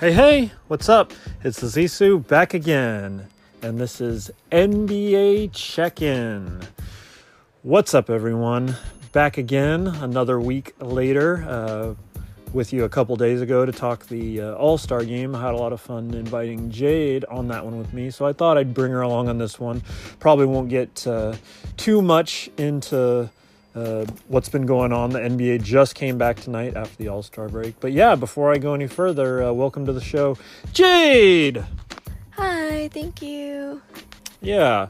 Hey, hey, what's up? It's Zisu back again, and this is NBA Check In. What's up, everyone? Back again, another week later, uh, with you a couple days ago to talk the uh, All Star game. I had a lot of fun inviting Jade on that one with me, so I thought I'd bring her along on this one. Probably won't get uh, too much into uh, what's been going on. The NBA just came back tonight after the All Star break. But yeah, before I go any further, uh, welcome to the show, Jade. Hi, thank you. Yeah.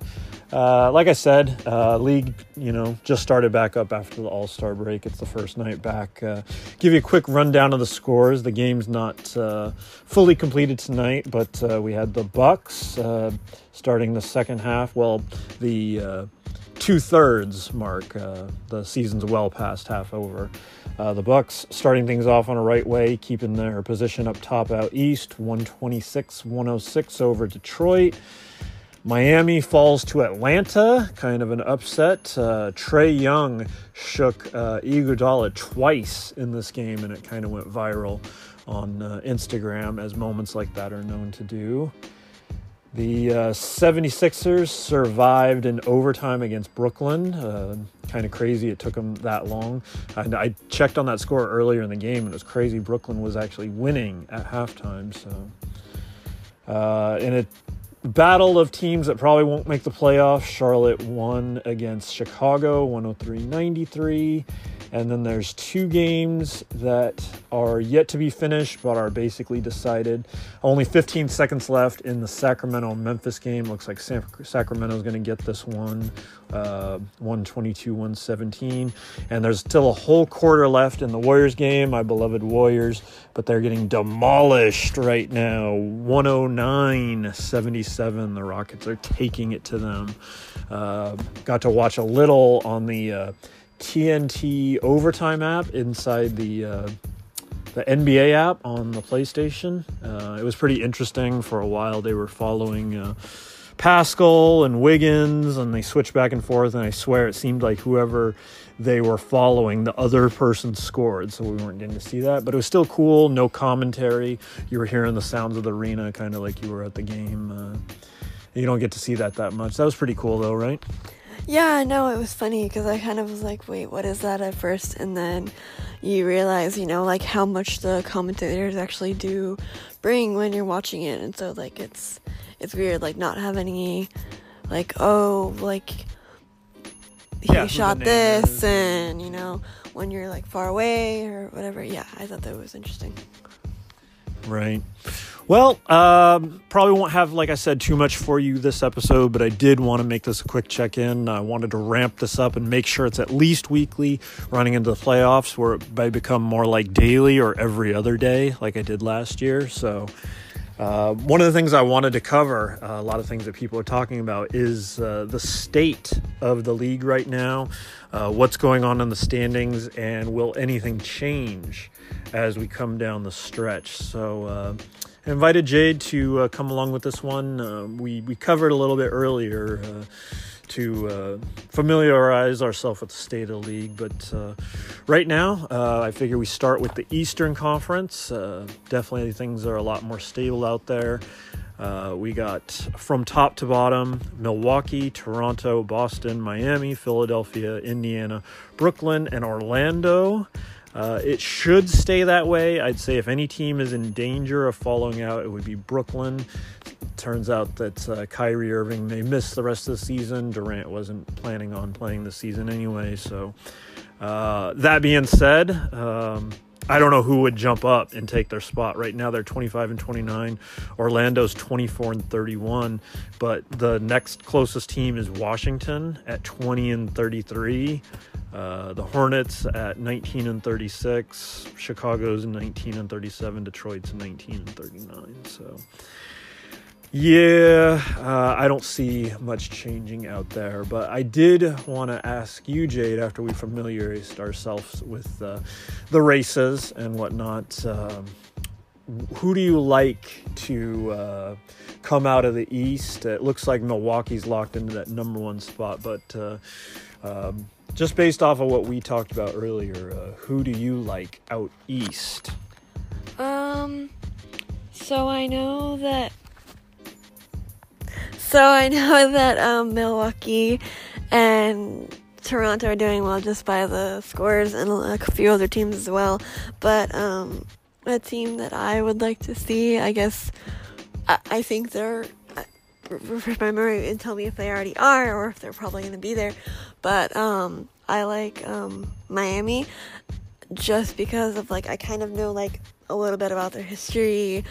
Uh, like I said, uh, league, you know, just started back up after the All Star break. It's the first night back. Uh, give you a quick rundown of the scores. The game's not uh, fully completed tonight, but uh, we had the Bucks uh, starting the second half. Well, the two thirds mark. Uh, the season's well past half over. Uh, the Bucks starting things off on a right way, keeping their position up top out east, 126-106 over Detroit. Miami falls to Atlanta, kind of an upset. Uh, Trae Young shook uh, Iguodala twice in this game, and it kind of went viral on uh, Instagram, as moments like that are known to do. The uh, 76ers survived in overtime against Brooklyn. Uh, kind of crazy it took them that long. I, I, checked on that score earlier in the game, and it was crazy. Brooklyn was actually winning at halftime. So, uh, in a battle of teams that probably won't make the playoffs, Charlotte won against Chicago 103 93. And then there's two games that are yet to be finished but are basically decided. Only 15 seconds left in the Sacramento Memphis game. Looks like Sacramento's going to get this one uh, 122 117. And there's still a whole quarter left in the Warriors game, my beloved Warriors, but they're getting demolished right now 109 77. The Rockets are taking it to them. Uh, got to watch a little on the. Uh, TNT Overtime app inside the uh, the NBA app on the PlayStation. Uh, it was pretty interesting. For a while, they were following uh, Paschall and Wiggins, and they switched back and forth. And I swear, it seemed like whoever they were following, the other person scored. So we weren't getting to see that, but it was still cool. No commentary. You were hearing the sounds of the arena, kind of like you were at the game. Uh, you don't get to see that that much. That was pretty cool, though, right? Yeah, no, it was funny because I kind of was like, wait, what is that at first? And then you realize, you know, like how much the commentators actually do bring when you're watching it. And so, like, it's, it's weird, like, not having any, like, oh, like, he yeah, shot this, and, you know, when you're, like, far away or whatever. Yeah, I thought that was interesting. Right. Well, um, probably won't have, like I said, too much for you this episode, but I did want to make this a quick check in. I wanted to ramp this up and make sure it's at least weekly running into the playoffs where it may become more like daily or every other day, like I did last year. So, uh, one of the things I wanted to cover, uh, a lot of things that people are talking about, is uh, the state of the league right now, uh, what's going on in the standings, and will anything change as we come down the stretch? So, uh, I invited Jade to uh, come along with this one. Uh, we, we covered a little bit earlier uh, to uh, familiarize ourselves with the state of the league. But uh, right now, I figure we start with the Eastern Conference. definitely things are a lot more stable out there. we got from top to bottom Milwaukee, Toronto, Boston, Miami, Philadelphia, Indiana, Brooklyn, and Orlando. Uh, it should stay that way. I'd say if any team is in danger of falling out, it would be Brooklyn. Turns out that uh, Kyrie Irving may miss the rest of the season. Durant wasn't planning on playing the season anyway. So, uh, that being said, um, I don't know who would jump up and take their spot. Right now, they're 25 and 29. Orlando's 24 and 31. But the next closest team is Washington at 20 and 33. Uh, the Hornets at 19 and 36, Chicago's 19 and 37, Detroit's 19 and 39. So, yeah, uh, I don't see much changing out there. But I did want to ask you, Jade, after we familiarized ourselves with uh, the races and whatnot. Um, who do you like to uh, come out of the East? It looks like Milwaukee's locked into that number one spot, but uh, um, just based off of what we talked about earlier, uh, who do you like out east? Um, So I know that. So I know that um, Milwaukee and Toronto are doing well just by the scores and a few other teams as well. But um, a team that I would like to see, I guess, I, I think they're. Refresh my memory and tell me if they already are or if they're probably going to be there. But um, I like um, Miami just because of like I kind of know like a little bit about their history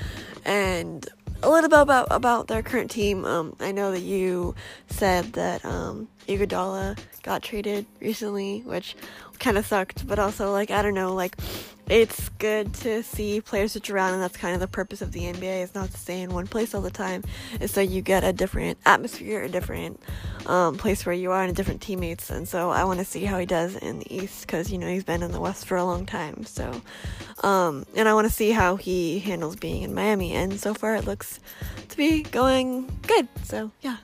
and a little bit about about their current team. Um, I know that you said that um, Iguodala got traded recently, which kind of sucked, but also like I don't know, like it's good to see players switch around, and that's kind of the purpose of the NBA. Is not to stay in one place all the time. It's so you get a different atmosphere, a different um, place where you are, and different teammates. And so I want to see how he does in the East because you know he's been in the West for a long time. So, um, and I want to see how he handles being in Miami. And so far, it looks to be going good. So yeah.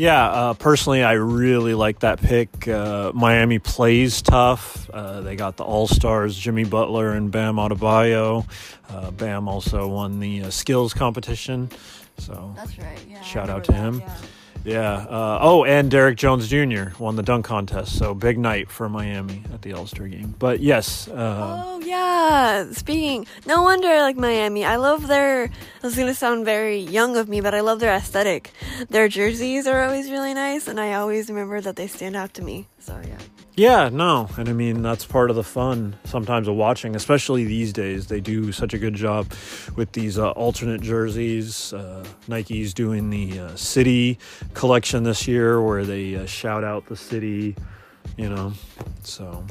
Yeah, uh, personally, I really like that pick. Uh, Miami plays tough. Uh, they got the All Stars, Jimmy Butler and Bam Adebayo. Uh, Bam also won the uh, skills competition, so that's right. Yeah, shout out to him. yeah. Yeah. Uh, oh, and Derrick Jones Jr. won the dunk contest. So big night for Miami at the All Star game. But yes. Uh, oh yeah. Speaking, no wonder I like Miami. I love their. This is gonna sound very young of me, but I love their aesthetic. Their jerseys are always really nice, and I always remember that they stand out to me. So yeah. Yeah, no, and I mean that's part of the fun sometimes of watching, especially these days. They do such a good job with these uh, alternate jerseys. Uh, Nike's doing the uh, city collection this year, where they uh, shout out the city, you know. So,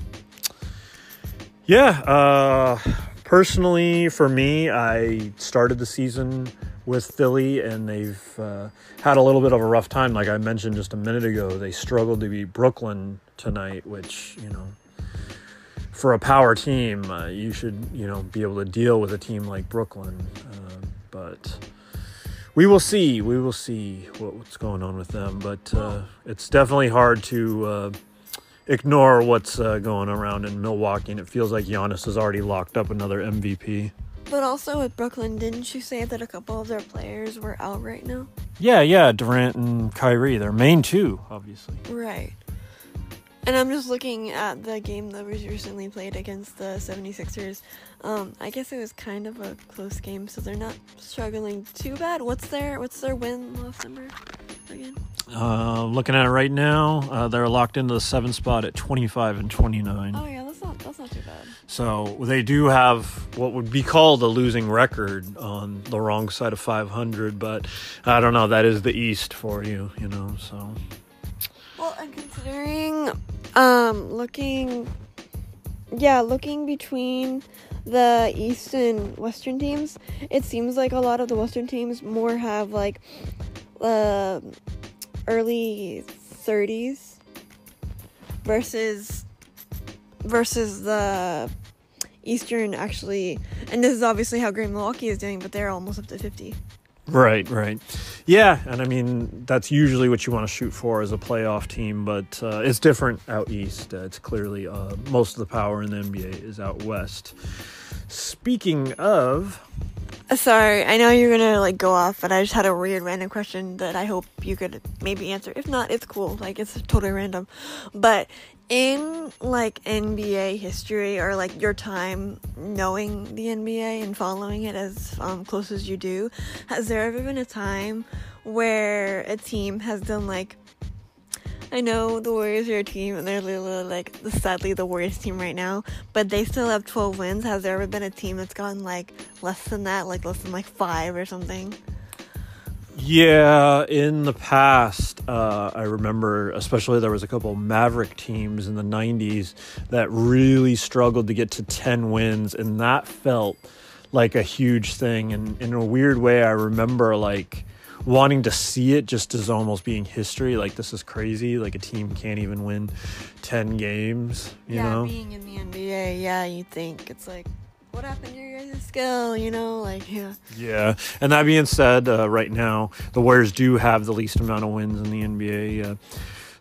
yeah, uh, personally, for me, I started the season with Philly, and they've uh, had a little bit of a rough time. Like I mentioned just a minute ago, they struggled to beat Brooklyn tonight, which, you know, for a power team, uh, you should, you know, be able to deal with a team like Brooklyn. Uh, but we will see. We will see what, what's going on with them. But uh, it's definitely hard to uh, ignore what's uh, going around in Milwaukee, and it feels like Giannis has already locked up another MVP. But also with Brooklyn, didn't you say that a couple of their players were out right now? Yeah, yeah, Durant and Kyrie, their main two, obviously. Right. And I'm just looking at the game that was recently played against the 76ers. Um, I guess it was kind of a close game, so they're not struggling too bad. What's their What's their win loss number again? Uh, looking at it right now, uh, they're locked into the seventh spot at 25 and 29. Oh yeah, that's not too bad. So they do have what would be called a losing record on the wrong side of 500, but I don't know. That is the East for you, you know. So well, and considering, um, looking, yeah, looking between the East and Western teams, it seems like a lot of the Western teams more have like, uh, early 30s versus versus the Eastern actually, and this is obviously how great Milwaukee is doing, but they're almost up to 50. Right, right. Yeah, and I mean, that's usually what you want to shoot for as a playoff team, but uh, it's different out east. Uh, it's clearly uh, most of the power in the NBA is out west. Speaking of. Uh, sorry, I know you're gonna like go off, but I just had a weird random question that I hope you could maybe answer. If not, it's cool. Like it's totally random. But in like NBA history or like your time knowing the NBA and following it as um, close as you do, has there ever been a time where a team has done like I know the Warriors are a team and they're literally like sadly the Warriors team right now, but they still have 12 wins. Has there ever been a team that's gotten like less than that, like less than like five or something? Yeah, in the past, uh, I remember, especially there was a couple Maverick teams in the '90s that really struggled to get to 10 wins, and that felt like a huge thing. And in a weird way, I remember like wanting to see it just as almost being history. Like this is crazy. Like a team can't even win 10 games. You yeah, know, being in the NBA, yeah, you think it's like what happened to your guys' skill, you know, like yeah. Yeah, and that being said, uh, right now the Warriors do have the least amount of wins in the NBA. Uh,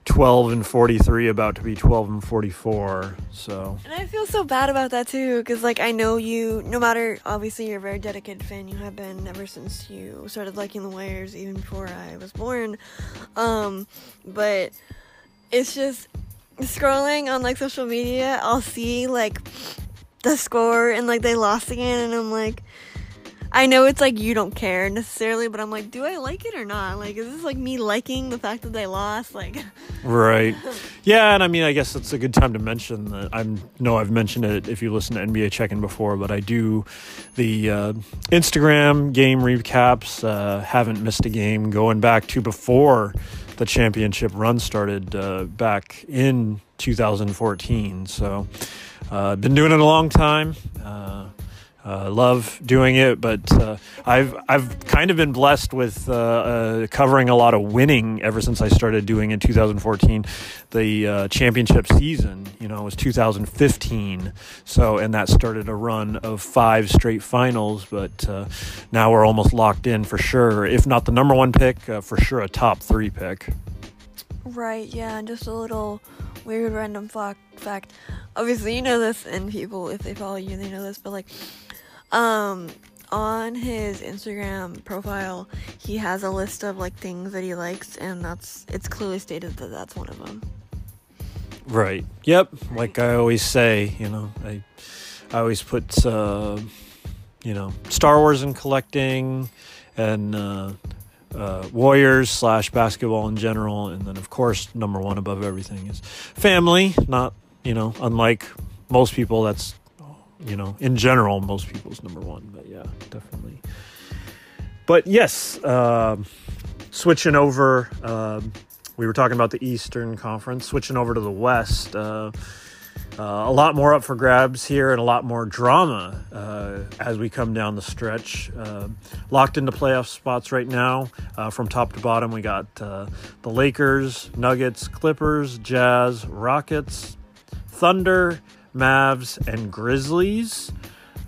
12 and 43 about to be 12 and 44 so And I feel so bad about that too, because like I know you. No matter, obviously, you're a very dedicated fan. You have been ever since you started liking the wires even before I was born. Um, but it's just scrolling on like social media. I'll see like the score and like they lost again, and I'm like. I know it's like you don't care necessarily, but I'm like, do I like it or not? Like, is this like me liking the fact that they lost? Like, right yeah and i mean i guess it's a good time to mention that i know i've mentioned it if you listen to nba check-in before but i do the uh, instagram game recaps uh, haven't missed a game going back to before the championship run started uh, back in 2014 so uh, been doing it a long time uh, uh, love doing it, but uh, I've I've kind of been blessed with uh, uh covering a lot of winning ever since I started doing in 2014. The uh, championship season, you know, was 2015. So and that started a run of five straight finals. But uh, now we're almost locked in for sure. If not the number one pick, for sure a top three pick. Right. Yeah. And just a little weird random fact. Obviously, you know this, and people, if they follow you, they know this. But like um, on his Instagram profile, he has a list of like things that he likes, and that's it's clearly stated that that's one of them. Right. Yep. Like I always say, you know, I I always put uh, you know Star Wars and collecting, and uh, uh, Warriors slash basketball in general, and then of course number one above everything is family. Not you know, unlike most people, that's you know, in general, most people's number one. But yeah, definitely. But yes, uh, switching over, uh, we were talking about the Eastern Conference, switching over to the West. Uh, uh a lot more up for grabs here and a lot more drama uh, as we come down the stretch. Uh, locked into playoff spots right now from top to bottom. We got the Lakers, Nuggets, Clippers, Jazz, Rockets, Thunder, Mavs, and Grizzlies.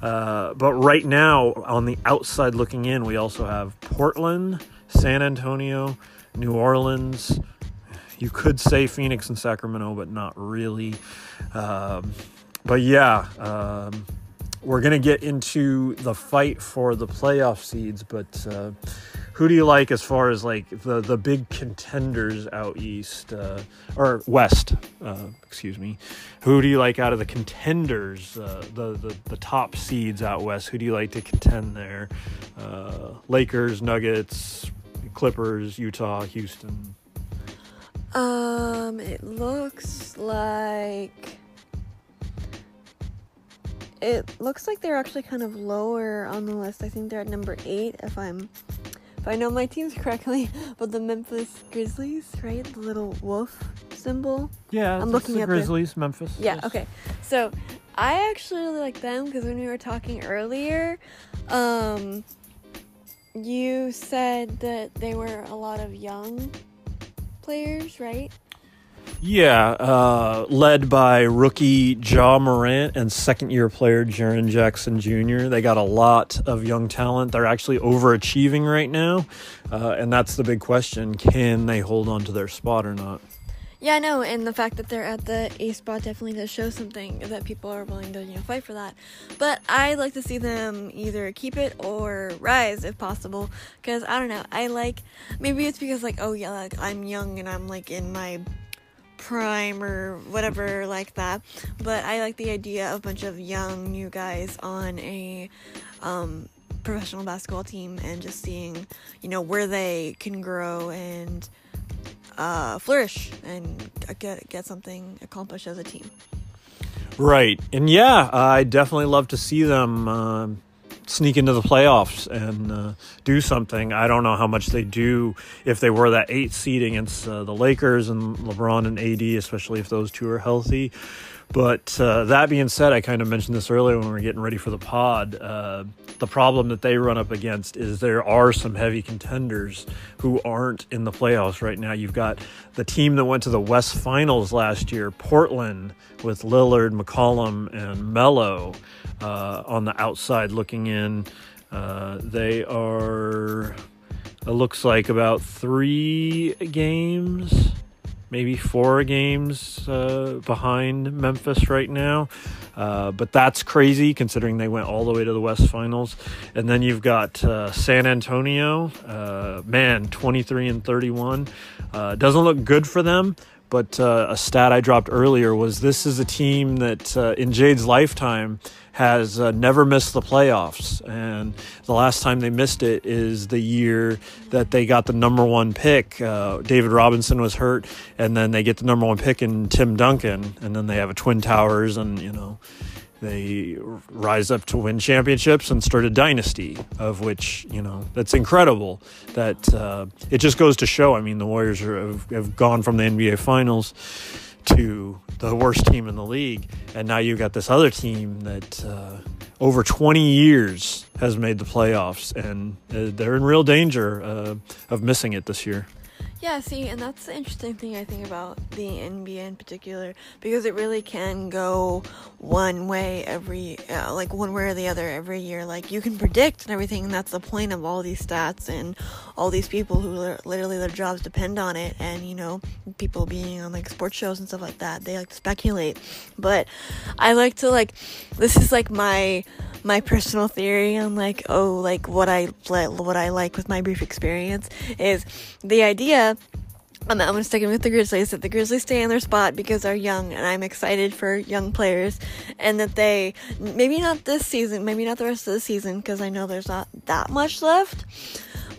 Uh, but right now, on the outside looking in, we also have Portland, San Antonio, New Orleans. You could say Phoenix and Sacramento, but not really. Um, but yeah, um, we're going to get into the fight for the playoff seeds, but. Uh, who do you like as far as like the the big contenders out east uh, or west? Uh, excuse me. Who do you like out of the contenders, uh, the, the the top seeds out west? Who do you like to contend there? Uh, Lakers, Nuggets, Clippers, Utah, Houston. Um, it looks like it looks like they're actually kind of lower on the list. I think they're at number eight, if I'm if I know my teams correctly, but the Memphis Grizzlies, right? The little wolf symbol. Yeah, I'm looking at the at Grizzlies, the... Memphis. Yeah. Yes. Okay. So I actually really like them because when we were talking earlier, um, you said that they were a lot of young players, right? Yeah, uh, led by rookie Ja Morant and second year player Jaren Jackson Jr. They got a lot of young talent. They're actually overachieving right now. Uh, and that's the big question can they hold on to their spot or not? Yeah, I know, and the fact that they're at the A spot definitely does show something that people are willing to, you know, fight for that. But I'd like to see them either keep it or rise if possible. Because I don't know, I like maybe it's because like oh yeah, like I'm young and I'm like in my prime or whatever like that. But I like the idea of a bunch of young new guys on a um, professional basketball team and just seeing, you know, where they can grow and uh, flourish and get get something accomplished as a team. Right, and yeah, I definitely love to see them. Uh, sneak into the playoffs and uh, do something. I don't know how much they do if they were that eight seed against uh, the Lakers and LeBron and AD, especially if those two are healthy. But uh, that being said, I kind of mentioned this earlier when we were getting ready for the pod. Uh, the problem that they run up against is there are some heavy contenders who aren't in the playoffs right now. You've got the team that went to the West Finals last year, Portland, with Lillard, McCollum, and Melo uh, on the outside looking in. Uh, they are, it looks like about three games maybe four games uh, behind Memphis right now. Uh, but that's crazy considering they went all the way to the West Finals. And then you've got uh, San Antonio, uh, man, 23 and 31. Uh, doesn't look good for them. But uh, a stat I dropped earlier was this is a team that in Jade's lifetime has uh, never missed the playoffs. And the last time they missed it is the year that they got the number one pick. Uh, David Robinson was hurt, and then they get the number one pick in Tim Duncan, and then they have a Twin Towers, and, you know, they rise up to win championships and start a dynasty of which you know that's incredible that uh, it just goes to show i mean the warriors are, have, have gone from the nba finals to the worst team in the league, and now you've got this other team that uh, over 20 years has made the playoffs, and uh, they're in real danger uh, of missing it this year. Yeah, see, and that's the interesting thing I think about the NBA in particular because it really can go one way every, uh, like one way or the other every year. Like you can predict and everything, and that's the point of all these stats and all these people who literally their jobs depend on it. And you know, people being on like sports shows and stuff like that, they like to speculate. But I like to like, this is like my my personal theory on like oh like what I what I like with my brief experience is the idea I'm, I'm gonna stick with the Grizzlies that the Grizzlies stay in their spot because they're young and I'm excited for young players and that they maybe not this season maybe not the rest of the season because I know there's not that much left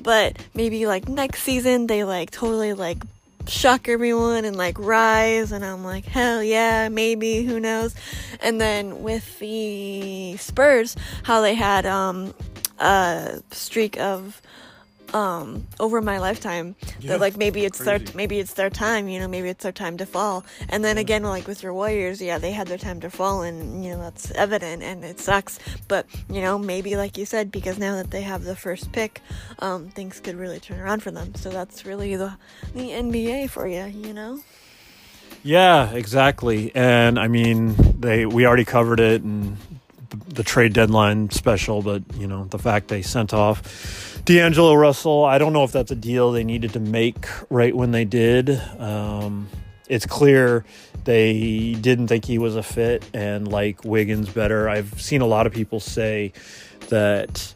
but maybe like next season they like totally like shock everyone and like rise and I'm like hell yeah maybe who knows? And then with the Spurs how they had um a streak of um over my lifetime yeah, that like maybe it's crazy. their maybe it's their time you know maybe it's their time to fall. And then yeah. again like with your warriors yeah they had their time to fall and you know that's evident and it sucks. But you know maybe like you said because now that they have the first pick um things could really turn around for them. So that's really the the NBA for you you know? Yeah exactly. And i mean they we already covered it and the trade deadline special but you know the fact they sent off D'Angelo Russell, I don't know if that's a deal they needed to make right when they did. Um, it's clear they didn't think he was a fit and like Wiggins better. I've seen a lot of people say that,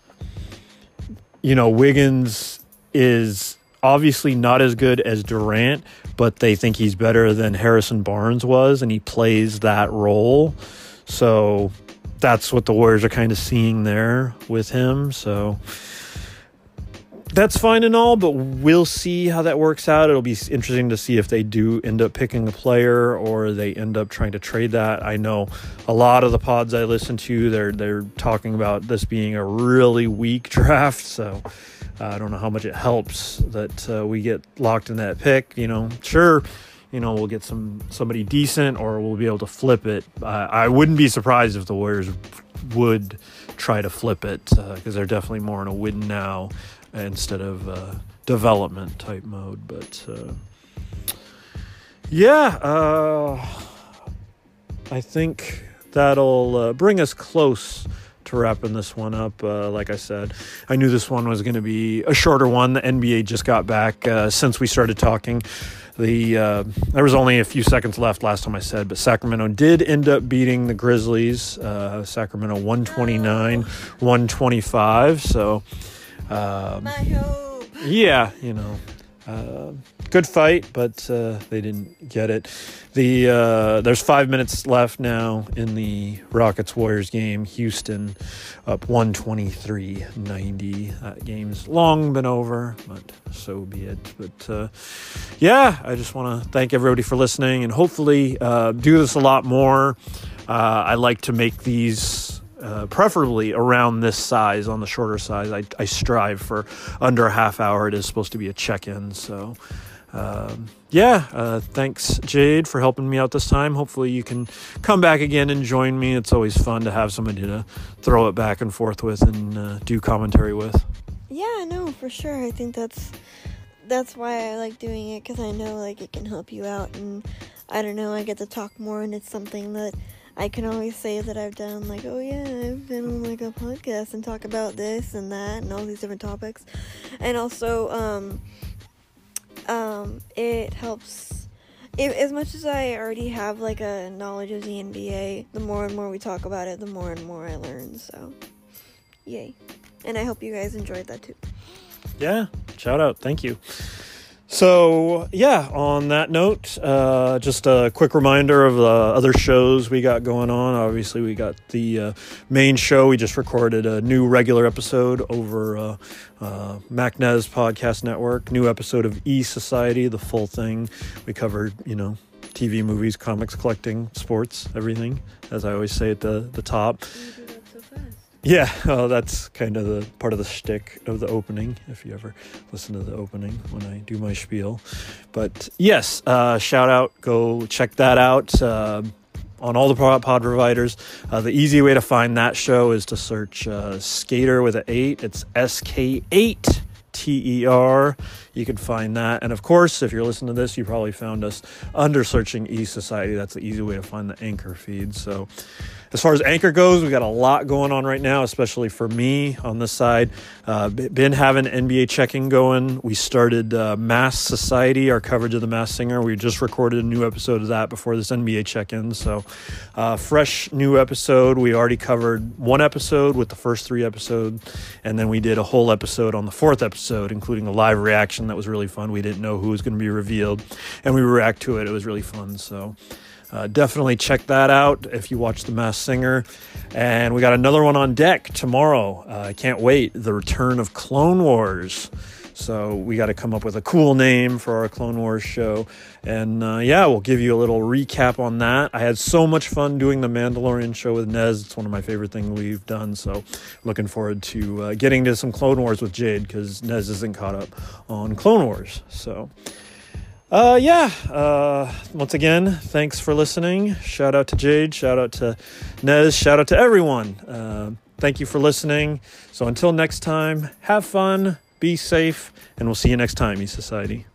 you know, Wiggins is obviously not as good as Durant, but they think he's better than Harrison Barnes was, and he plays that role. So that's what the Warriors are kind of seeing there with him. So that's fine and all, but we'll see how that works out. It'll be interesting to see if they do end up picking a player or they end up trying to trade that. I know a lot of the pods I listen to, they're they're talking about this being a really weak draft. So uh, I don't know how much it helps that uh, we get locked in that pick. You know, sure, you know we'll get some somebody decent or we'll be able to flip it. Uh, I wouldn't be surprised if the Warriors would try to flip it because uh, they're definitely more in a win now instead of uh, development type mode. But uh, yeah, uh, I think that'll uh, bring us close to wrapping this one up. Uh, like I said, I knew this one was going to be a shorter one. The NBA just got back uh, since we started talking. The there was only a few seconds left last time I said, but Sacramento did end up beating the Grizzlies. Sacramento 129, 125. So um, yeah, you know, uh, good fight, but uh, they didn't get it. The uh, there's five minutes left now in the Rockets Warriors game. Houston up 123-90. That game's long been over, but so be it. But uh, yeah, I just want to thank everybody for listening, and hopefully uh, do this a lot more. Uh, I like to make these uh, preferably around this size on the shorter size. I, I, strive for under a half hour. It is supposed to be a check in. So, um, yeah, uh, thanks, Jade, for helping me out this time. Hopefully, you can come back again and join me. It's always fun to have somebody to throw it back and forth with and uh, do commentary with. Yeah, no, for sure. I think that's that's why I like doing it because I know like it can help you out and I don't know I get to talk more and it's something that I can always say that I've done like, oh yeah, I've been on like a podcast and talk about this and that and all these different topics. And also, um, um, it helps if, as much as I already have like a knowledge of the NBA, the more and more we talk about it, the more and more I learn. So, yay! And I hope you guys enjoyed that too. Yeah, shout out. Thank you. So, yeah, on that note, uh, just a quick reminder of the other shows we got going on. Obviously, we got the uh, main show. We just recorded a new regular episode over uh, uh, MacNez Podcast Network. New episode of E Society, the full thing. We covered, you know, TV, movies, comics, collecting, sports, everything, as I always say at the, the top. Yeah, well, that's kind of the part of the shtick of the opening. If you ever listen to the opening when I do my spiel, but yes, uh, shout out, go check that out uh, on all the pod providers. Uh, the easy way to find that show is to search uh, Skater with an eight. It's S K eight T E R. You can find that. And of course, if you're listening to this, you probably found us under searching E Society. That's the easy way to find the Anchor feed. So, as far as Anchor goes, we got a lot going on right now, especially for me on this side. Uh, been having NBA checking going. We started uh, Masked Society, our coverage of the Masked Singer. We just recorded a new episode of that before this NBA check in. So, uh, fresh new episode. We already covered one episode with the first three episodes, and then we did a whole episode on the fourth episode, including a live reaction that was really fun. We didn't know who was going to be revealed, and we react to it. It was really fun. So, uh, definitely check that out if you watch The Masked Singer. And we got another one on deck tomorrow. Uh, I can't wait. The return of Clone Wars. So we got to come up with a cool name for our Clone Wars show. And uh, yeah, we'll give you a little recap on that. I had so much fun doing the Mandalorian show with Nez. It's one of my favorite things we've done. So looking forward to uh, getting to some Clone Wars with Jade because Nez isn't caught up on Clone Wars. So. Uh, yeah. Uh, once again, thanks for listening. Shout out to Jade. Shout out to Nez. Shout out to everyone. Uh, thank you for listening. So until next time, have fun, be safe, and we'll see you next time, E Society.